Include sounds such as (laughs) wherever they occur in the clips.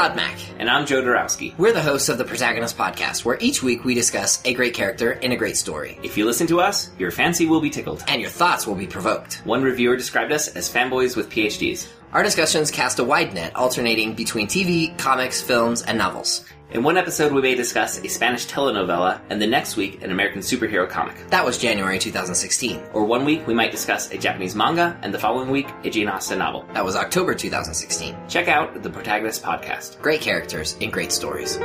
Todd Mack. And I'm Joe Dorowski. We're the hosts of the Protagonist Podcast, where each week we discuss a great character in a great story. If you listen to us, your fancy will be tickled. And your thoughts will be provoked. One reviewer described us as fanboys with PhDs. Our discussions cast a wide net, alternating between TV, comics, films, and novels. In one episode, we may discuss a Spanish telenovela, and the next week, an American superhero comic. That was January 2016. Or one week, we might discuss a Japanese manga, and the following week, a Jane Austen novel. That was October 2016. Check out the Protagonist Podcast. Great characters in great stories.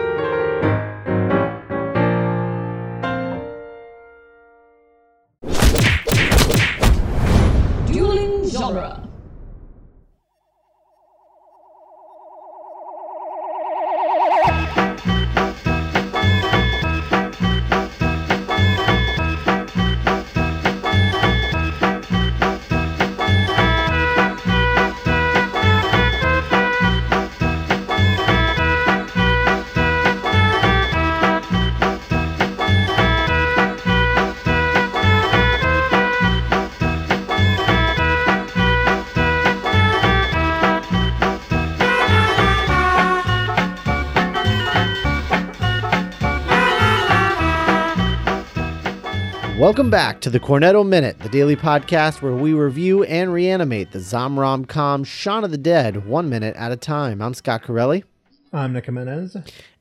Welcome back to the Cornetto Minute, the daily podcast where we review and reanimate the Zomrom Com Shaun of the Dead one minute at a time. I'm Scott Corelli. I'm Nick Jimenez.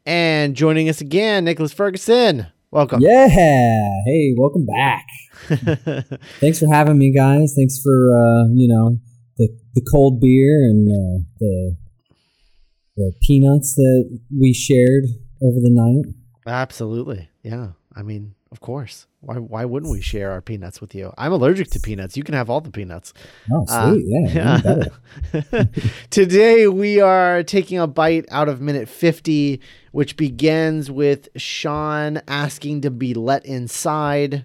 And joining us again, Nicholas Ferguson. Welcome. Yeah. Hey, welcome back. (laughs) Thanks for having me, guys. Thanks for uh, you know the the cold beer and uh, the the peanuts that we shared over the night. Absolutely. Yeah. I mean, of course. Why why wouldn't we share our peanuts with you? I'm allergic to peanuts. You can have all the peanuts. Oh, Uh, sweet. yeah. (laughs) Today we are taking a bite out of minute 50, which begins with Shaun asking to be let inside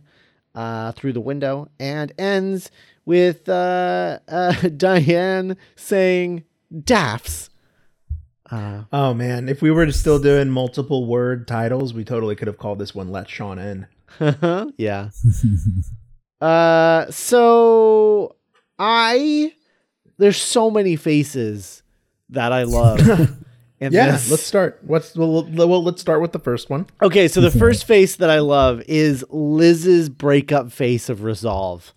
uh, through the window and ends with uh, (laughs) uh, Dianne saying daffs. Uh, Oh man, if we were still doing multiple word titles, we totally could have called this one "Let Shaun In." (laughs) yeah. (laughs) uh, so I there's so many faces that I love. (laughs) in Yeah, this. let's start. What's well, well, let's start with the first one. Okay, so the first face that I love is Liz's breakup face of resolve.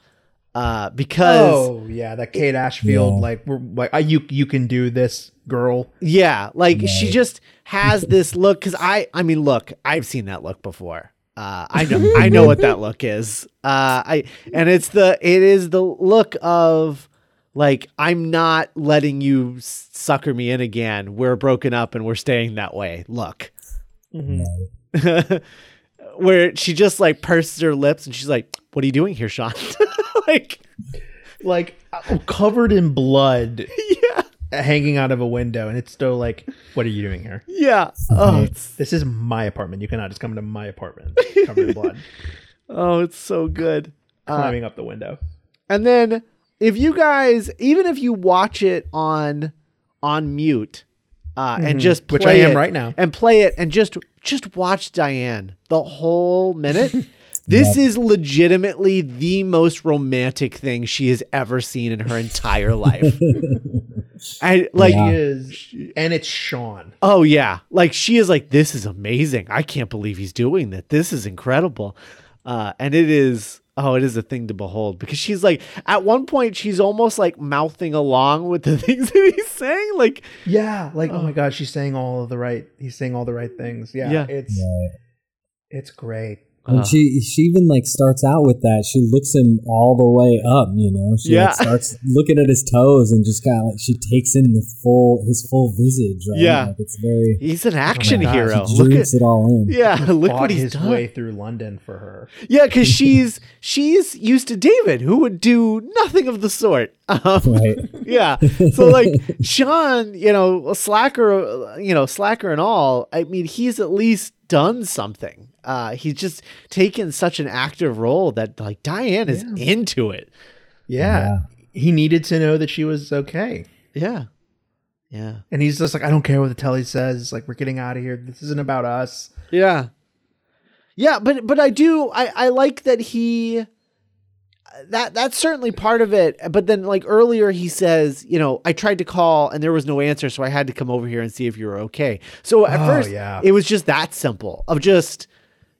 Uh, because Oh yeah, that Kate Ashfield, Yeah. like we're like I, you you can do this, girl. yeah, like she just has this look. Because I, I mean, look, I've seen that look before. Uh, (laughs) I know, I know what that look is. Uh, I and it's the it is the look of like I'm not letting you sucker me in again. We're broken up and we're staying that way. Look. (laughs) Where she just like purses her lips and she's like, "What are you doing here, Shaun?" (laughs) like, Like uh, covered in blood, yeah, hanging out of a window, and it's still like, "What are you doing here? yeah. Oh, it's This is my apartment. You cannot just come into my apartment (laughs) covered in blood, oh, it's so good. Uh, climbing up the window." And then if you guys, even if you watch it on on mute, uh, and just play Mm-hmm. Which I am it- right now. and play it, and just just watch Dianne the whole minute. (laughs) This is legitimately the most romantic thing she has ever seen in her entire life. (laughs) I like, Yeah. Is, and it's Shaun. oh yeah, like she is like, this is amazing. I can't believe he's doing that. This is incredible, uh, and it is. Oh, it is a thing to behold because she's like, at one point, she's almost like mouthing along with the (laughs) things that he's saying. Like, Yeah, like oh, my god, she's saying all of the right. He's saying all the right things. Yeah, Yeah. it's Right. it's great. And Uh. she she even like starts out with that. She looks him all the way up, you know. She Yeah. like, (laughs) starts looking at his toes and just kind of like she takes in the full his full visage. Right? Yeah. like, it's very he's an action gosh, hero. she Look at, it all in. yeah, (laughs) look what he's his done. way through London for her. Yeah, because she's she's used to David, who would do nothing of the sort. Um, Right. (laughs) yeah. So like Shaun, you know, slacker, you know, slacker and all. I mean, he's at least done something. Uh, he's just taken such an active role that like Dianne is into it. Yeah. he needed to know that she was okay, Yeah. Yeah. and he's just like, I don't care what the telly says. Like, we're getting out of here. This isn't about us. Yeah. Yeah, but but I do I I like that he that that's certainly part of it. But then, like earlier, he says, you know, I tried to call and there was no answer, so I had to come over here and see if you were okay. So at Oh, first, yeah. it was just that simple of just,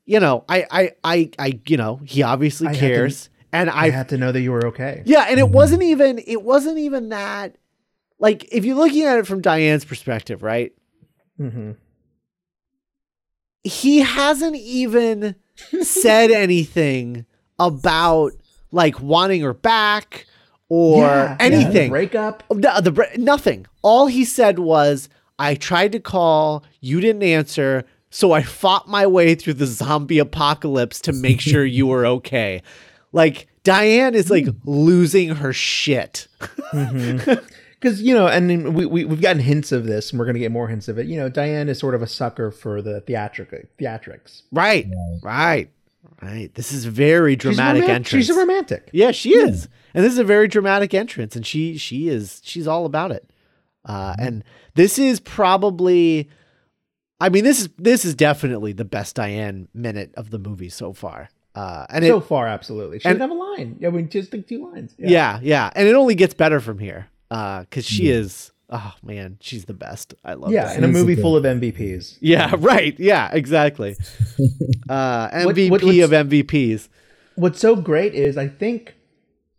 you know, I, I, I, I you know, he obviously I had to- cares, and I I, had to know that you were okay. yeah, and it wasn't even, it wasn't even that. Like, if you're looking at it from Dianne's perspective, right? Mm-hmm. he hasn't even said anything about like wanting her back or anything. breakup. The, the nothing. All he said was, "I tried to call, you didn't answer, so I fought my way through the zombie apocalypse to make (laughs) sure you were okay." Like Dianne is like losing her shit. Mm-hmm. (laughs) Because you know, and we, we we've gotten hints of this, and we're gonna get more hints of it. You know, Dianne is sort of a sucker for the theatric theatrics. Right, right, right. This is very dramatic she's entrance. She's a romantic. Yeah, she is. And this is a very dramatic entrance and she she is she's all about it. Uh and this is probably I mean this is this is definitely the best Dianne minute of the movie so far. Uh and it so far, absolutely. She and- doesn't have a line. Yeah, we just like two lines. yeah. yeah, And it only gets better from here. Uh cuz she is oh man, she's the best. I love yeah, Dianne. in a movie full of MVPs. Yeah, (laughs) right. Yeah, exactly. (laughs) Uh What- MVP what- of MVPs. What's so great is I think,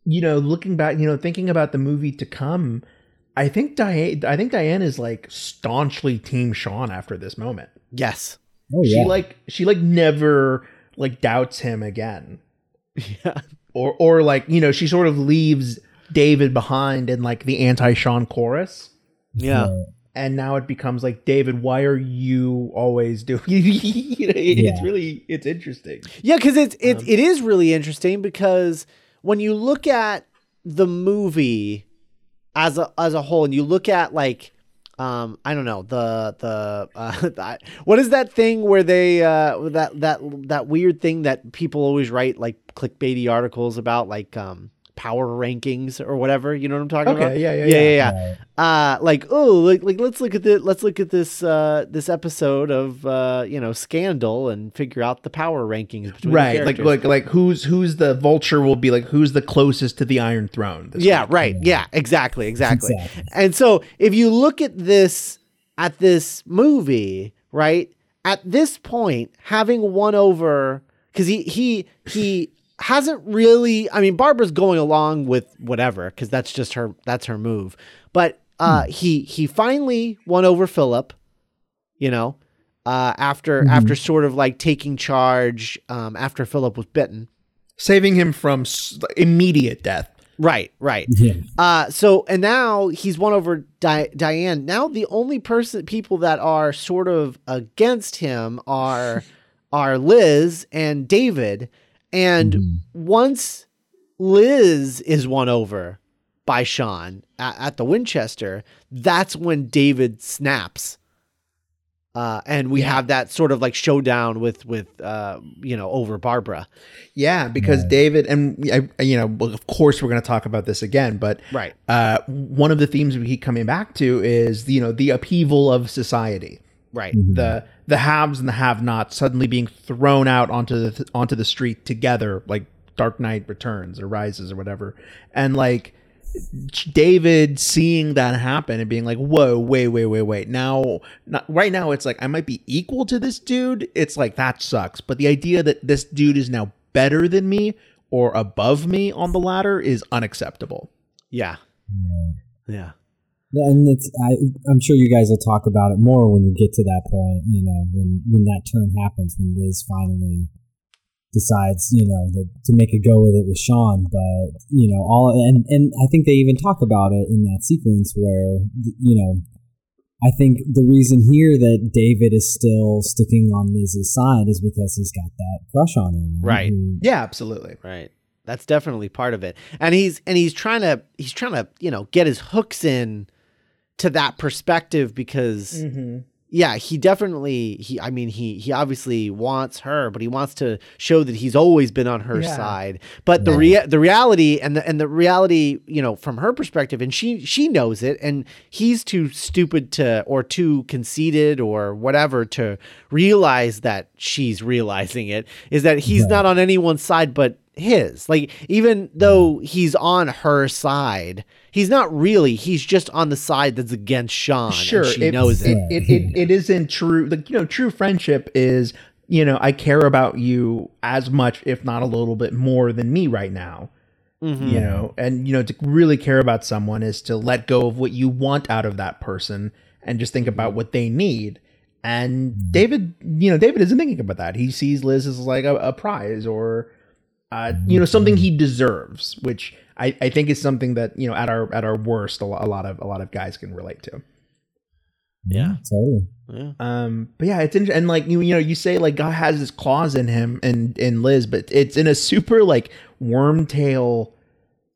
you know, looking back, you know, thinking about the movie to come, I think Dianne, I think Dianne is like staunchly Team Shaun after this moment. Yes. Oh yeah. She like she like never like doubts him again. (laughs) Yeah. or or like you know she sort of leaves David behind in like the anti Shaun chorus, Yeah. And now it becomes like David, why are you always doing? (laughs) you know, it- It's Yeah. really it's interesting. Yeah, because it's it, Um, it is really interesting because when you look at the movie as a as a whole, and you look at like um I don't know the the (laughs) uh, what is that thing where they uh that that that weird thing that people always write like clickbaity articles about like um power rankings or whatever you know what I'm talking about Okay, yeah, yeah, yeah yeah. yeah, yeah uh like oh like, like let's look at the let's look at this uh this episode of uh you know scandal and figure out the power rankings between the Right, like like like who's who's the vulture will be like who's the closest to the Iron Throne. this yeah week. right yeah exactly exactly Exactly. and so if you look at this at this movie right at this point having won over because he he he hasn't really i mean barbara's going along with whatever because that's just her that's her move but uh he he finally won over philip you know uh after after sort of like taking charge um after philip was bitten saving him from s- immediate death. right right Yeah. Uh, so and now he's won over Di- Dianne. Now the only person people that are sort of against him are (laughs) are Liz and David. And once Liz is won over by Shaun at, at the Winchester, that's when David snaps. Uh, and we have that sort of like showdown with with uh, you know over Barbara. Yeah, because David and I, you know, well, of course, we're going to talk about this again, but Right. uh, one of the themes we keep coming back to is you know the upheaval of society. Right. Mm-hmm. the the haves and the have-nots suddenly being thrown out onto the onto the street together like Dark Knight Returns or Rises or whatever. And like David seeing that happen and being like, "Whoa, wait, wait, wait, wait." Now, not, right now it's like I might be equal to this dude. It's like that sucks. But the idea that this dude is now better than me or above me on the ladder is unacceptable. Yeah. Yeah. Yeah, and it's I, I'm sure you guys will talk about it more when you get to that point. You know, when when that turn happens, when Liz finally decides, you know, that, to make a go with it with Shaun. But you know, all and and I think they even talk about it in that sequence where you know, I think the reason here that David is still sticking on Liz's side is because he's got that crush on her, Right. Who- Yeah, absolutely. Right. That's definitely part of it. And he's and he's trying to he's trying to, you know, get his hooks in to that perspective because Mm-hmm. yeah, he definitely he I mean he he obviously wants her, but he wants to show that he's always been on her Yeah. side. But the rea- the reality and the and the reality, you know, from her perspective and she she knows it and he's too stupid to or too conceited or whatever to realize that she's realizing it is that he's not on anyone's side but his. Like even though he's on her side, he's not really. He's just on the side that's against Shaun. sure and she it, knows it. it, it, it, it isn't true like you know true friendship is you know i care about you as much if not a little bit more than me right now Mhm. you know and you know to really care about someone is to let go of what you want out of that person and just think about what they need and david you know david isn't thinking about that he sees liz as like a, a prize or uh, you know something he deserves which I, I think is something that you know at our at our worst a, lo- a lot of a lot of guys can relate to Yeah. totally. Yeah. um, but yeah, it's interesting. And like you, you know, you say like God has his claws in him and in Liz, but it's in a super like wormtail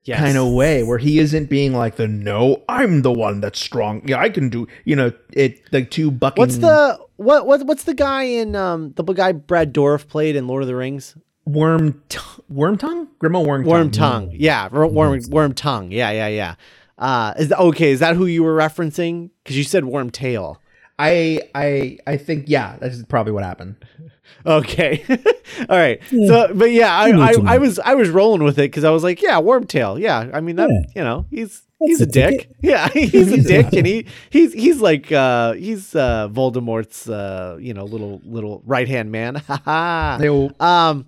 Yes. kind of way where he isn't being like the no, I'm the one that's strong. Yeah, I can do. You know, it like two bucking. What's the what what what's the guy in um the guy Brad Dourif played in Lord of the Rings? Worm t- worm tongue? Grima worm tongue. Worm tongue. Yeah, wor- worm worm tongue. Yeah, yeah, yeah. Uh, is okay? Is that who you were referencing? Because you said worm tail. I I I think yeah, that's probably what happened. (laughs) Okay, (laughs) all right. So, but yeah, I, I I, what you I mean. was I was rolling with it because I was like, yeah, worm tail. Yeah, I mean that. Yeah. You know, he's he's a a dick. ticket. (laughs) Yeah, he's a dick, and he he's he's like uh he's uh Voldemort's uh you know little little right hand man. Ha ha. They Um,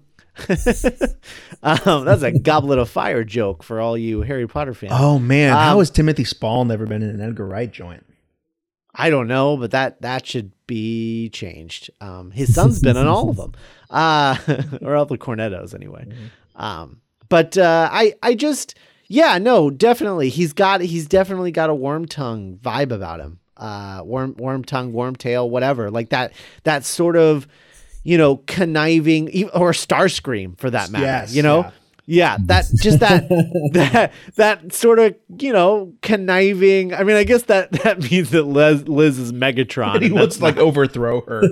um, that's a goblet of fire joke for all you Harry Potter fans. oh man, Um, how has Timothy Spall never been in an Edgar Wright joint? I don't know, but that that should be changed. Um, his son's been in all of them, (laughs) uh, (laughs) or all the Cornettos anyway. Um, but uh, I I just yeah no definitely he's got he's definitely got a worm tongue vibe about him. Uh, worm worm tongue, worm tail, whatever like that that sort of you know conniving or Starscream for that matter. Yes, you know. yeah. Yeah, that just that (laughs) that that sort of you know conniving. I mean, I guess that (laughs) that means that Liz Liz is Megatron. he and wants that's to like overthrow her.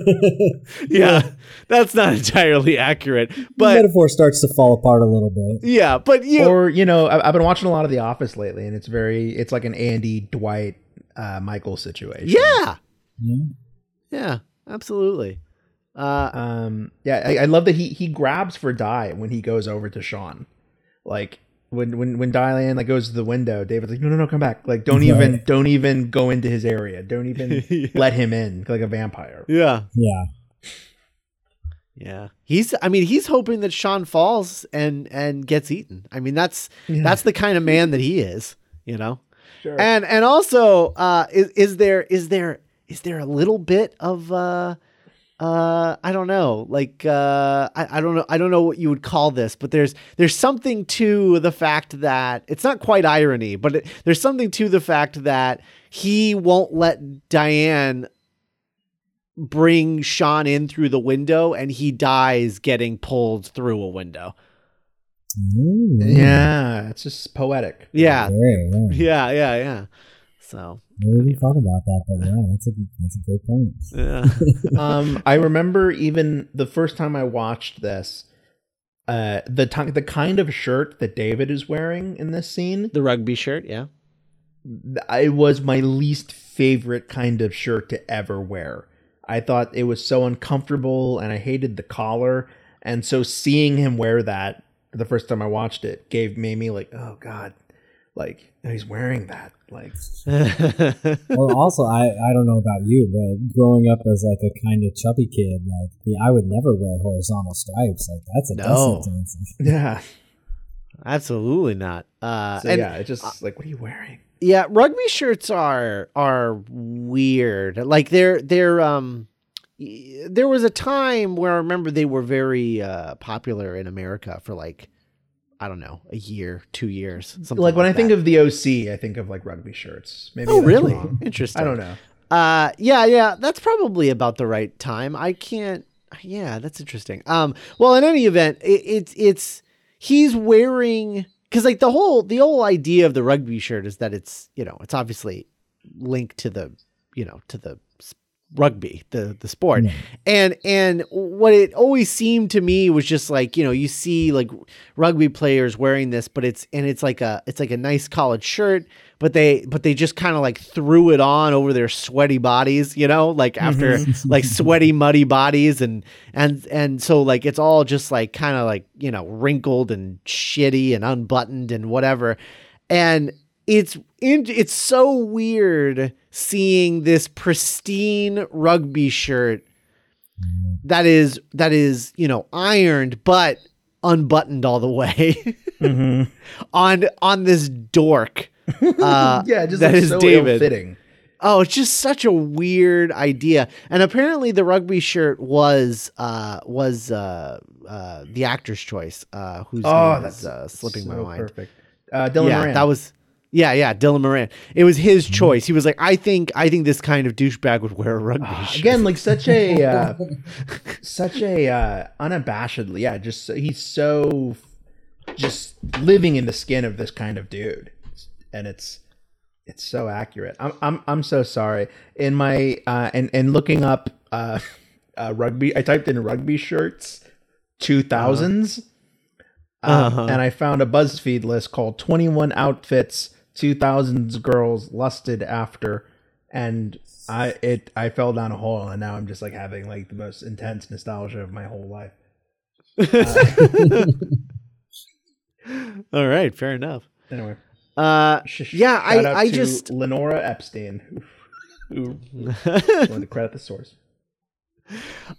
(laughs) yeah, that's not entirely accurate, the but metaphor starts to fall apart a little bit. yeah, but you or you know I, i've been watching a lot of the office lately and it's very it's like an andy dwight uh michael situation yeah, Yeah. yeah, absolutely. Uh, um yeah I, I love that he he grabs for die when he goes over to shaun like when when when dianne like goes to the window david's like no no no come back like don't even don't even go into his area don't even (laughs) let him in like a vampire yeah, Yeah. yeah. He's. I mean, he's hoping that Shaun falls and and gets eaten. I mean, that's Yeah. that's the kind of man that he is. You know. sure. and and also uh is, is there is there is there a little bit of uh uh i don't know. Like uh I, I don't know i don't know what you would call this but there's there's something to the fact that it's not quite irony but it, there's something to the fact that he won't let dianne bring shaun in through the window and he dies getting pulled through a window. Ooh. yeah. It's just poetic. Yeah Yeah, yeah. yeah yeah yeah so I didn't thought about that, but yeah, that's a that's a great point. yeah (laughs) um, I remember even the first time I watched this, uh, the ti- the kind of shirt that David is wearing in this scene, the rugby shirt yeah it was my least favorite kind of shirt to ever wear. I thought it was so uncomfortable, and I hated the collar. And so seeing him wear that the first time I watched it gave made me like, oh god, like he's wearing that, like (laughs) well, also, I I don't know about you, but growing up as like a kind of chubby kid, like yeah, I would never wear horizontal stripes. Like that's a No. that's (laughs) (laughs) yeah. Absolutely not. Uh, So and yeah, it's just like, what are you wearing? yeah, rugby shirts are are weird. Like they're they're um there was a time where I remember they were very uh popular in America for like I don't know, a year, 2 years, something like when I think that. of the OC, I think of like rugby shirts. Maybe Oh, really? wrong. Interesting. I don't know. Uh yeah, yeah, that's probably about the right time. I can't yeah, that's interesting. Um well, in any event, it, it's it's he's wearing cuz like the whole the whole idea of the rugby shirt is that it's, you know, it's obviously linked to the, you know, to the rugby, the the sport. Mm. And and what it always seemed to me was just like, you know, you see like rugby players wearing this, but it's and it's like a it's like a nice college shirt, but they but they just kind of like threw it on over their sweaty bodies, you know, like mm-hmm. after (laughs) like sweaty muddy bodies and and and so like it's all just like kind of like, you know, wrinkled and shitty and unbuttoned and whatever. And it's in, it's so weird seeing this pristine rugby shirt that is that is you know ironed but unbuttoned all the way (laughs) on on this dork (laughs) uh yeah, just that like is so david fitting. oh it's just such a weird idea and apparently the rugby shirt was uh was uh uh the actor's choice uh whose Oh, that's is uh, slipping my mind Perfect. Uh, Dylan yeah, Moran. that was yeah, yeah, Dylan Moran. It was his choice. He was like, I think, I think this kind of douchebag would wear a rugby shirt. again like such a uh, (laughs) such a uh, unabashedly yeah just he's so just living in the skin of this kind of dude and it's it's so accurate i'm i'm, I'm so sorry in my uh and and looking up uh, (laughs) uh rugby i typed in rugby shirts 2000s uh, Uh-huh. and i found a buzzfeed list called 21 outfits 2000s girls lusted after and I it I fell down a hole and now I'm just like having like the most intense nostalgia of my whole life. All right, fair enough. Anyway, Uh, sh- yeah, I, I just, Leonora Epstein who, who wanted to credit the source.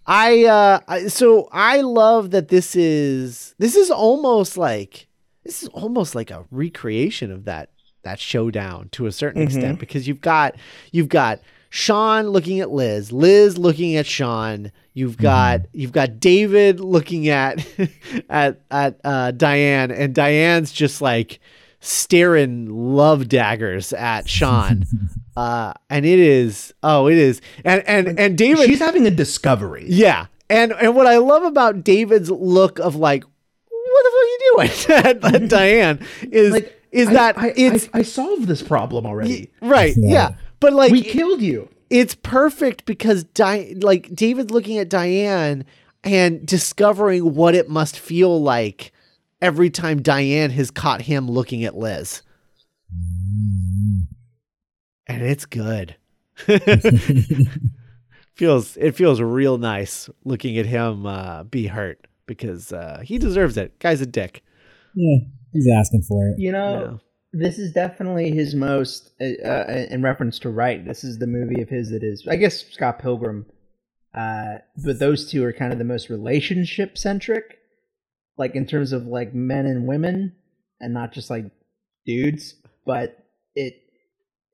I, uh, I, so I love that this is, this is almost like, this is almost like a recreation of that, that showdown to a certain extent because you've got, you've got Shaun looking at Liz, Liz looking at Shaun. You've got you've got David looking at (laughs) at at uh, Dianne, and Dianne's just like staring love daggers at Shaun. (laughs) uh, and it is oh, it is, and and and David, She's having a discovery. yeah, and and what I love about David's look of like, what the fuck are you doing, (laughs) Dianne is Like is I- that I, it's I, I solved this problem already. right, Yeah. yeah, but like we killed you. it's perfect because Di- like David looking at Dianne and discovering what it must feel like every time Dianne has caught him looking at Liz. And it's good. (laughs) feels it feels real nice looking at him uh, be hurt because uh, he deserves it. Guy's a dick. Yeah, he's asking for it. You know, this is definitely his most, uh, uh, in reference to Wright, this is the movie of his that is, I guess, Scott Pilgrim. Uh, but those two are kind of the most relationship centric, like in terms of like men and women, and not just like dudes. But it,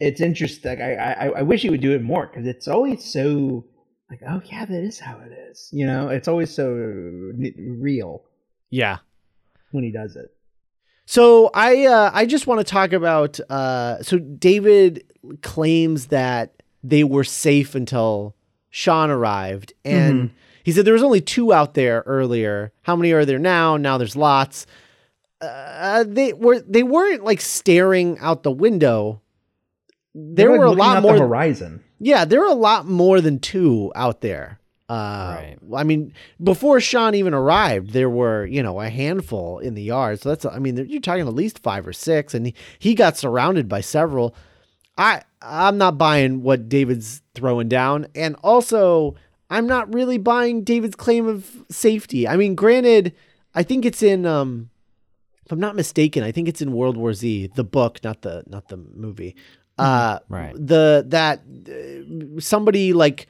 it's interesting. I, I, I wish he would do it more because it's always so like, oh yeah, that is how it is. You know, it's always so n- real Yeah. when he does it. So I uh, I just want to talk about uh, so David claims that they were safe until Shaun arrived, and he said there was only two out there earlier. How many are there now? Now there's lots. Uh, they were they weren't like staring out the window. There They're, were a like, lot more. Horizon. Yeah, there were a lot more than two out there. Uh, Right. I mean, before Shaun even arrived, there were you know a handful in the yard. So that's I mean you're talking at least five or six, and he, he got surrounded by several. I I'm not buying what David's throwing down, and also I'm not really buying David's claim of safety. I mean, granted, I think it's in um, if I'm not mistaken, I think it's in World War Z, the book, not the not the movie. Uh, Right. The that uh, somebody like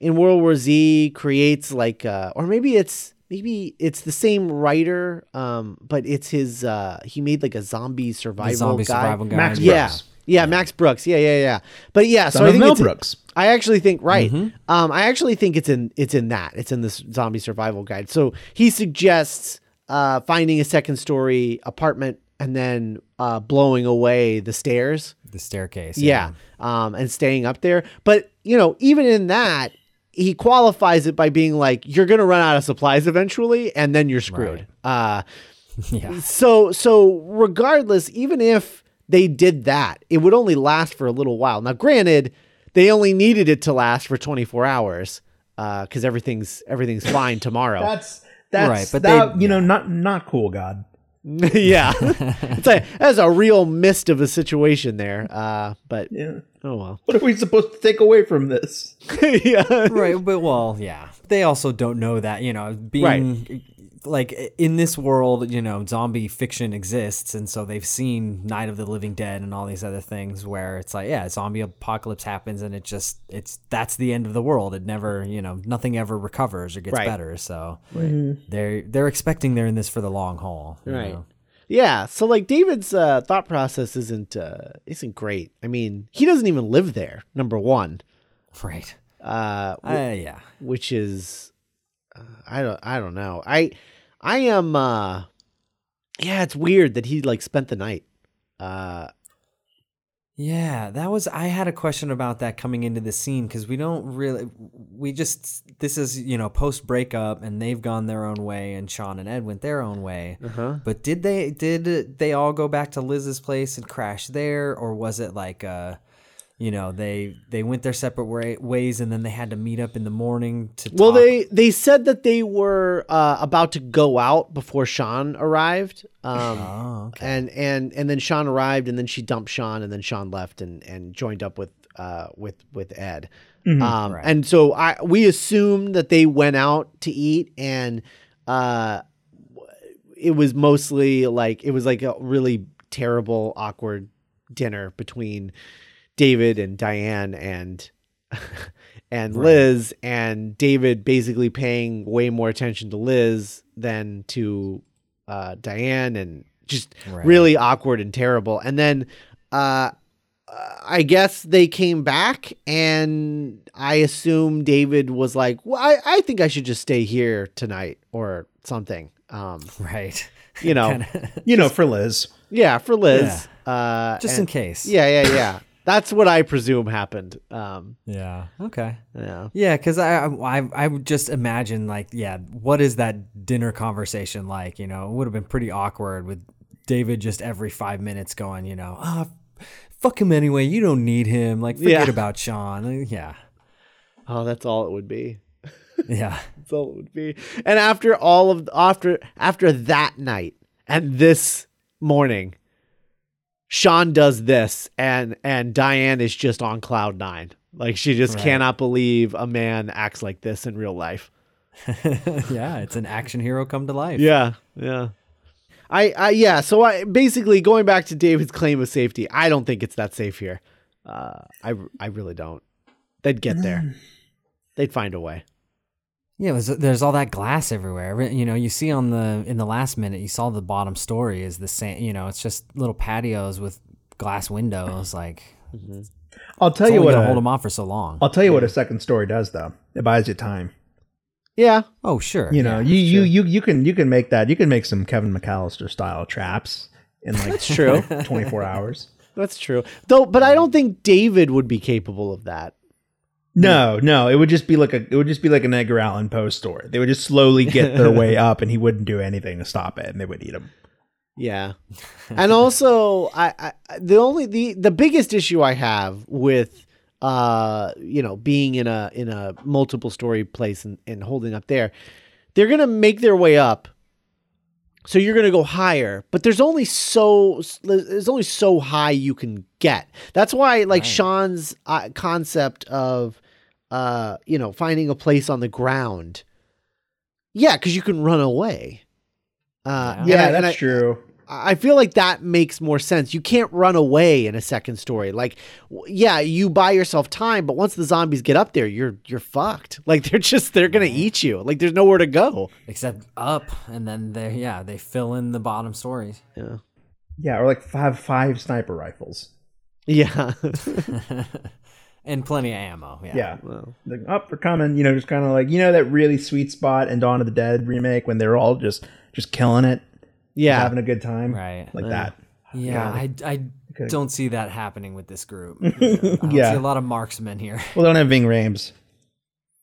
in World War Z creates like, uh, or maybe it's maybe it's the same writer, um, but it's his. Uh, he made like a zombie survival The zombie guide. survival guide. Max Yeah, Brooks. yeah, Max Brooks. Yeah, yeah, yeah. But yeah, so Son I of think Mel it's, Brooks. I actually think right. Mm-hmm. Um, I actually think it's in it's in that it's in this zombie survival guide. So he suggests uh, finding a second story apartment and then uh, blowing away the stairs. The staircase. Yeah, um, and staying up there. But you know, even in that, he qualifies it by being like, "You're gonna run out of supplies eventually, and then you're screwed." Uh, (laughs) Yeah. so so regardless, even if they did that, it would only last for a little while. Now, granted, they only needed it to last for 24 hours because everything's everything's fine tomorrow. That's that's Right, but that, they- you know not not cool, God. (laughs) yeah, it's a (laughs) that's a real mist of a situation there. Uh, but Yeah. oh well. What are we supposed to take away from this? (laughs) yeah, right but well yeah they also don't know that you know being like in this world you know zombie fiction exists and so they've seen night of the living dead and all these other things where it's like yeah zombie apocalypse happens and it just it's that's the end of the world it never you know nothing ever recovers or gets Right. better so they're they're expecting they're in this for the long haul you Right. know? Yeah, so like David's uh, thought process isn't uh, isn't great. I mean, he doesn't even live there. Number one, right uh, uh, yeah which is I don't I don't know. I I am uh yeah, it's weird that he like spent the night. Uh Yeah, that was. I had a question about that coming into the scene because we don't really. We just. This is, you know, post breakup and they've gone their own way and Shaun and Ed went their own way. uh-huh. But did they. Did they all go back to Liz's place and crash there? Or was it like, uh, you know, they they went their separate way, ways and then they had to meet up in the morning to. Well, talk? they they said that they were uh, about to go out before Shaun arrived. Um Oh, okay. and and and then Shaun arrived and then she dumped Shaun and then Shaun left and and joined up with uh with with Ed. Um Right. and so I we assumed that they went out to eat and uh it was mostly like it was like a really terrible awkward dinner between David and Dianne and (laughs) and Liz and David basically paying way more attention to Liz than to uh, Dianne and just Right. really awkward and terrible. And then uh, uh, I guess they came back and I assume David was like, well, I, I think I should just stay here tonight or something. Um, (laughs) right. you know, (laughs) Kinda- You know, for Liz. yeah, for Liz. Uh, just in case. Yeah, yeah, yeah. That's what I presume happened. Um, Yeah. Okay. yeah. Yeah, because I, I I would just imagine like yeah, what is that dinner conversation like? You know, it would have been pretty awkward with David just every five minutes going, you know, ah, fuck him anyway. You don't need him. Like forget Yeah. about Shaun. Uh, Yeah, Oh, that's all it would be. (laughs) yeah, That's all it would be. And after all of after after that night and this morning, Shaun does this, and and Dianne is just on cloud nine. Like she just Right. cannot believe a man acts like this in real life. (laughs) yeah. It's an action hero come to life. Yeah, yeah. I, I yeah. So I basically going back to David's claim of safety. I don't think it's that safe here. Uh, I I really don't. They'd get there. (clears throat) They'd find a way. Yeah, was, there's all that glass everywhere. Every- You know, you see on the in the last minute, you saw the bottom story is the same. You know, it's just little patios with glass windows. Like, mm-hmm. I'll tell you what. gonna A, hold them off for so long. I'll tell you what a second story does, though. It buys you time. Yeah, Oh, sure. You know, yeah. you, you you you can you can make that. You can make some Kevin McCallister style traps in like true. (laughs) twenty four hours. That's true. Though, but I don't think David would be capable of that. No, no, it would just be like a it would just be like an Edgar Allan Poe story. They would just slowly get their way (laughs) up, and he wouldn't do anything to stop it, and they would eat him. Yeah. and also, I, I the only the the biggest issue I have with uh you know being in a in a multiple story place and, and holding up there, they're gonna make their way up. So you're gonna go higher, but there's only so there's only so high you can get. That's why like Right. Shaun's uh, concept of uh you know finding a place on the ground. Yeah, because you can run away. Uh, Yeah. Yeah, and that's I- true. I feel like that makes more sense. You can't run away in a second story. Like, yeah, you buy yourself time, but once the zombies get up there, you're you're fucked. (laughs) Like they're just they're gonna eat you. Like there's nowhere to go. except up, and then they yeah they fill in the bottom stories. Yeah, Yeah, or like five five sniper rifles. yeah. (laughs) and plenty of ammo. Yeah. Yeah, well, like up for coming. You know, just kind of like you know that really sweet spot in Dawn of the Dead remake when they're all just just killing it, yeah. having a good time, Right. Like Yeah. that. Yeah, I, I Okay. don't see that happening with this group. (laughs) I Yeah. see a lot of marksmen here. Well, they don't have Ving Rhames.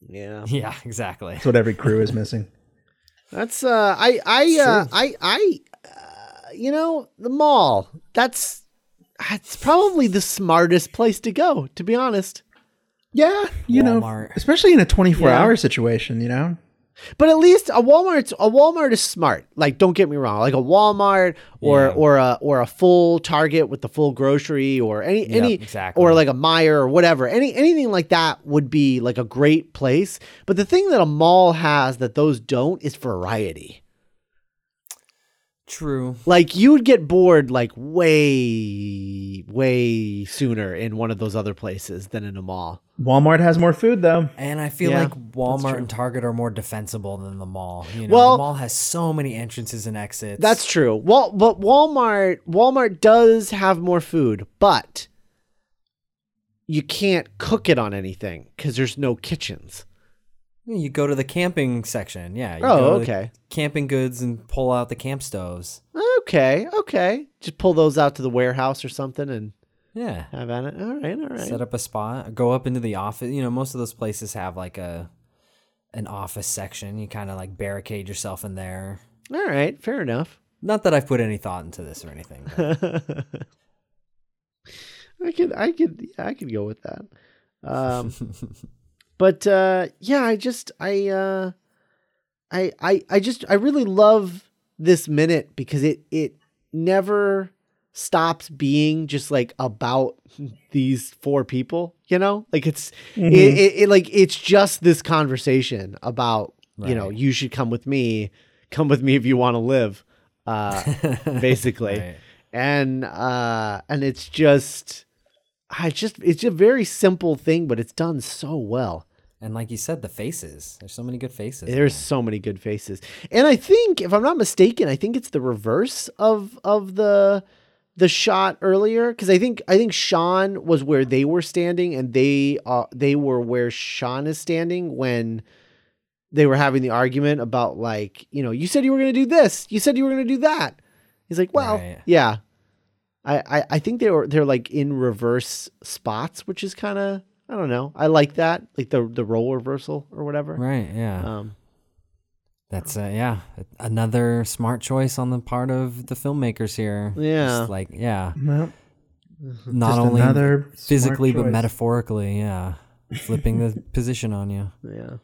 yeah. (laughs) yeah, exactly. That's what every crew is missing. (laughs) That's uh, I I uh, I I, uh, you know, the mall. That's that's probably the smartest place to go. To be honest. Yeah, you know, especially in a 24 Yeah. hour situation, you know. But at least a Walmart, a Walmart is smart. Like, don't get me wrong. Like a Walmart or Yeah. or a or a full Target with the full grocery or any any exactly. or like a Meijer or whatever. Any anything like that would be like a great place. But the thing that a mall has that those don't is variety. True. Like you would get bored like way way sooner in one of those other places than in a mall. Walmart has more food though. And I feel Yeah, like Walmart and Target are more defensible than the mall. You know, Well- the mall has so many entrances and exits. That's true. Well, but Walmart Walmart does have more food, but you can't cook it on anything because there's no kitchens. You go to the camping section. Yeah. You Oh, go to the okay. Camping goods and pull out the camp stoves. Okay, okay. Just pull those out to the warehouse or something and Yeah. have at it. All right, all right. Set up a spot. Go up into the office. You know, most of those places have like a an office section. You kind of like barricade yourself in there. All right, fair enough. Not that I've put any thought into this or anything. (laughs) I could, I could, yeah, I could go with that. (laughs) Um, but uh, yeah, I just, I, uh, I, I, I just, I really love this minute because it, it never stops being just like about (laughs) these four people. You know, like it's, it, it, it, like it's just this conversation about, you know, you should come with me, come with me if you want to live, uh, (laughs) basically Right. and uh and it's just i just it's a very simple thing but it's done so well And like you said, the faces. There's so many good faces. there's so many good faces and i think if i'm not mistaken i think it's the reverse of of the the shot earlier because i think i think shaun was where they were standing and they uh they were where shaun is standing when they were having the argument about like you know you said you were going to do this you said you were going to do that he's like well Right. yeah I, I i think they were they're like in reverse spots which is kind of i don't know i like that like the the role reversal or whatever Right. Yeah. um That's uh, yeah, another smart choice on the part of the filmmakers here. Yeah. Just like yeah, Well, not just only physically but metaphorically. Yeah, flipping the (laughs) position on you. yeah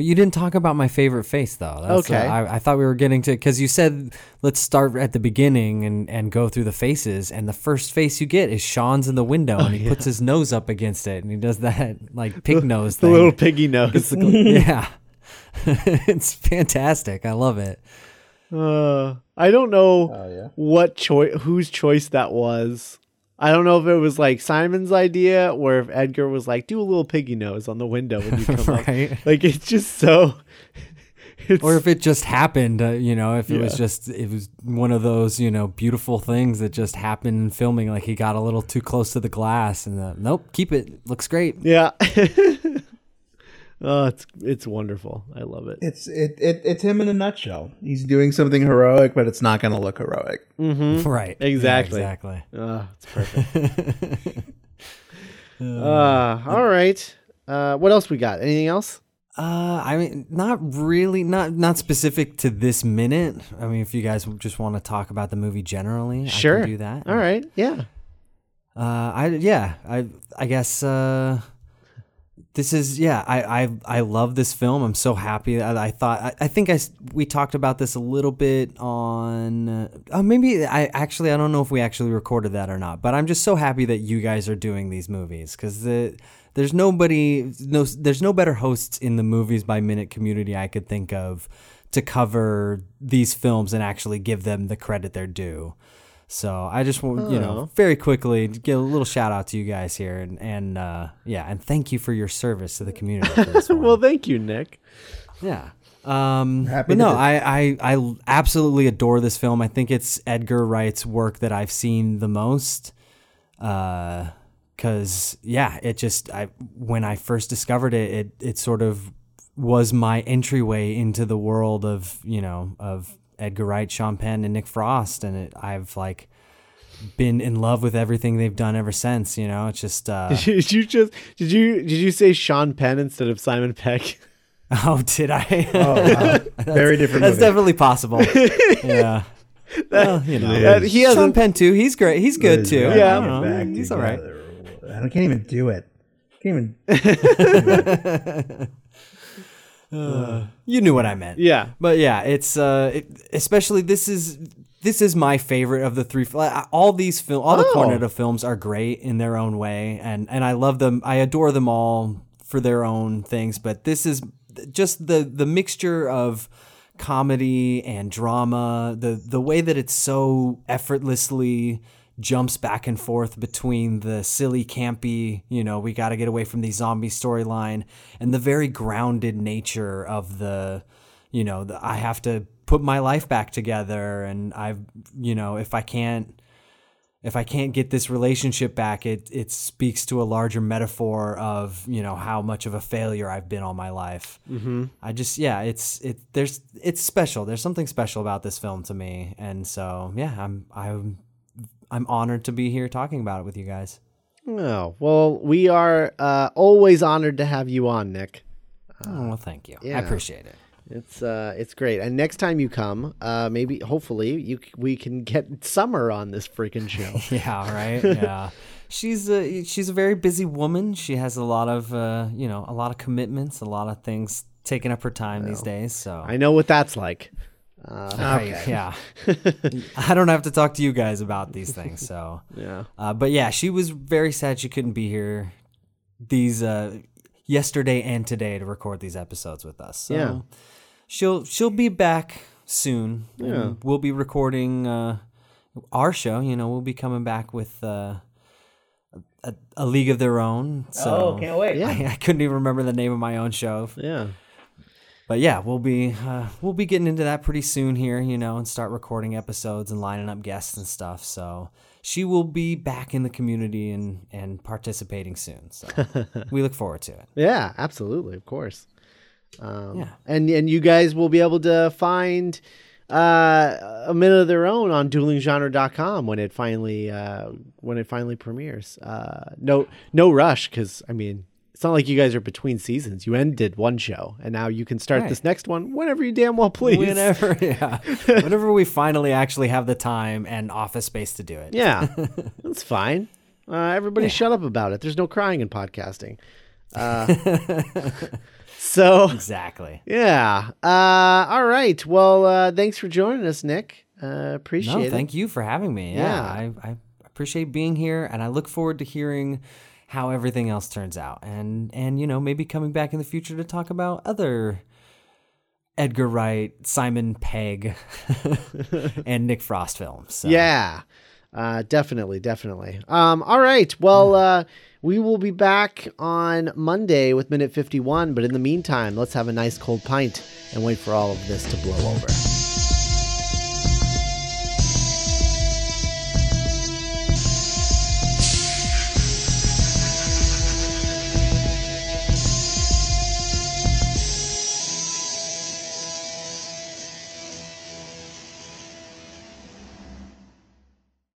But you didn't talk about my favorite face though. That's, uh, Okay. I, I thought we were getting to because you said let's start at the beginning and and go through the faces. And the first face you get is Shaun's in the window and he puts his nose up against it and he does that like pig (laughs) nose the thing. little piggy nose It's the gl- (laughs) yeah. (laughs) it's fantastic. I love it. Uh, I don't know Oh yeah. what choice, whose choice that was. I don't know if it was like Simon's idea or if Edgar was like, "Do a little piggy nose on the window when you come (laughs) up." Like it's just so. (laughs) It's, Or if it just happened, uh, you know, if it was just it was one of those, you know, beautiful things that just happened in filming. Like he got a little too close to the glass, and uh, nope, keep it. Looks great. yeah. (laughs) oh, it's it's wonderful. I love it. It's it, it it's him in a nutshell. He's doing something heroic, but it's not going to look heroic. Mm-hmm. Right. Yeah, Exactly. exactly. Oh, it's (laughs) perfect. uh, all right. Uh, what else we got? Anything else? Uh, I mean, not really, not not specific to this minute. I mean, if you guys just want to talk about the movie generally, I Sure. can do that. All right. Yeah. Uh, I yeah, I I guess uh, this is yeah. I I I love this film. I'm so happy. I, I thought I, I think I we talked about this a little bit on. Uh, oh, maybe I actually I don't know if we actually recorded that or not. But I'm just so happy that you guys are doing these movies because the. There's nobody, no, there's no better hosts in the movies by minute community I could think of to cover these films and actually give them the credit they're due. So I just want you Oh. know very quickly to give a little shout out to you guys here and and uh, yeah and thank you for your service to the community. For this (laughs) one. well, thank you, Nick. yeah. Um, Happy but no, I, I I absolutely adore this film. I think it's Edgar Wright's work that I've seen the most. Uh, cause yeah, it just I when I first discovered it, it it sort of was my entryway into the world of you know of Edgar Wright, Sean Penn, and Nick Frost, and it I've like been in love with everything they've done ever since. You know, it's just uh, (laughs) Did you just did you did you say Sean Penn instead of Simon Pegg? (laughs) oh, did I? Oh, wow. (laughs) very different. That's movie. definitely possible. yeah. Well, you know, Uh, he Sean hasn't. Penn too. He's great. He's good too. Yeah. I don't know. Back He's all right. I can't even do it. I Can't even. You knew what I meant. Yeah. But yeah, it's uh, it, especially this is this is my favorite of the three. All these film, all the Oh. Cornetto films are great in their own way, and and I love them. I adore them all for their own things. But this is just the the mixture of comedy and drama. The the way that it's so effortlessly jumps back and forth between the silly campy you know we got to get away from the zombie storyline and the very grounded nature of the you know the, i have to put my life back together and i've you know if i can't if i can't get this relationship back it it speaks to a larger metaphor of you know how much of a failure i've been all my life. Mm-hmm. i just yeah it's it there's it's special. There's something special about this film to me. And so yeah i'm i'm i'm honored to be here talking about it with you guys Oh, well, we are uh, always honored to have you on, Nick. oh well thank you yeah. i appreciate it It's uh, it's great. And next time you come, uh, maybe hopefully you we can get Summer on this freaking show. (laughs) Yeah, right. Yeah, (laughs) she's a she's a very busy woman. She has a lot of uh, you know a lot of commitments, a lot of things taking up her time these days. So I know what that's like. Uh, Right, yeah, I don't have to talk to you guys about these things. So (laughs) yeah. uh, but yeah, she was very sad she couldn't be here these uh, yesterday and today to record these episodes with us. So Yeah. she'll she'll be back soon. Yeah. we'll be recording uh, our show. You know, we'll be coming back with. Uh, a, a league of their own. So Oh, can't wait. Yeah. (laughs) I, I couldn't even remember the name of my own show. Yeah. But yeah, we'll be uh, we'll be getting into that pretty soon here, you know, and start recording episodes and lining up guests and stuff. So she will be back in the community and and participating soon. So (laughs) we look forward to it. Yeah, absolutely, of course. Um, Yeah. and and you guys will be able to find uh, a minute of their own on duelinggenre.com when it finally uh, when it finally premieres. Uh, no no rush because I mean it's not like you guys are between seasons. You ended one show and now you can start Right. this next one whenever you damn well please. Whenever, (laughs) yeah, whenever we finally actually have the time and office space to do it. Yeah, (laughs) that's fine. Uh, everybody shut up about it. There's no crying in podcasting. Uh, (laughs) so exactly. Yeah. Uh, all right. Well, uh, thanks for joining us, Nick. Uh, appreciate No, it. thank you for having me. Yeah, Yeah. I, I appreciate being here, and I look forward to hearing how everything else turns out, and and you know maybe coming back in the future to talk about other Edgar Wright, Simon Pegg, (laughs) and Nick Frost films. So. Yeah. Uh, definitely, definitely. Um, all right. Well, uh, we will be back on Monday with minute 51. But in the meantime, let's have a nice cold pint and wait for all of this to blow over.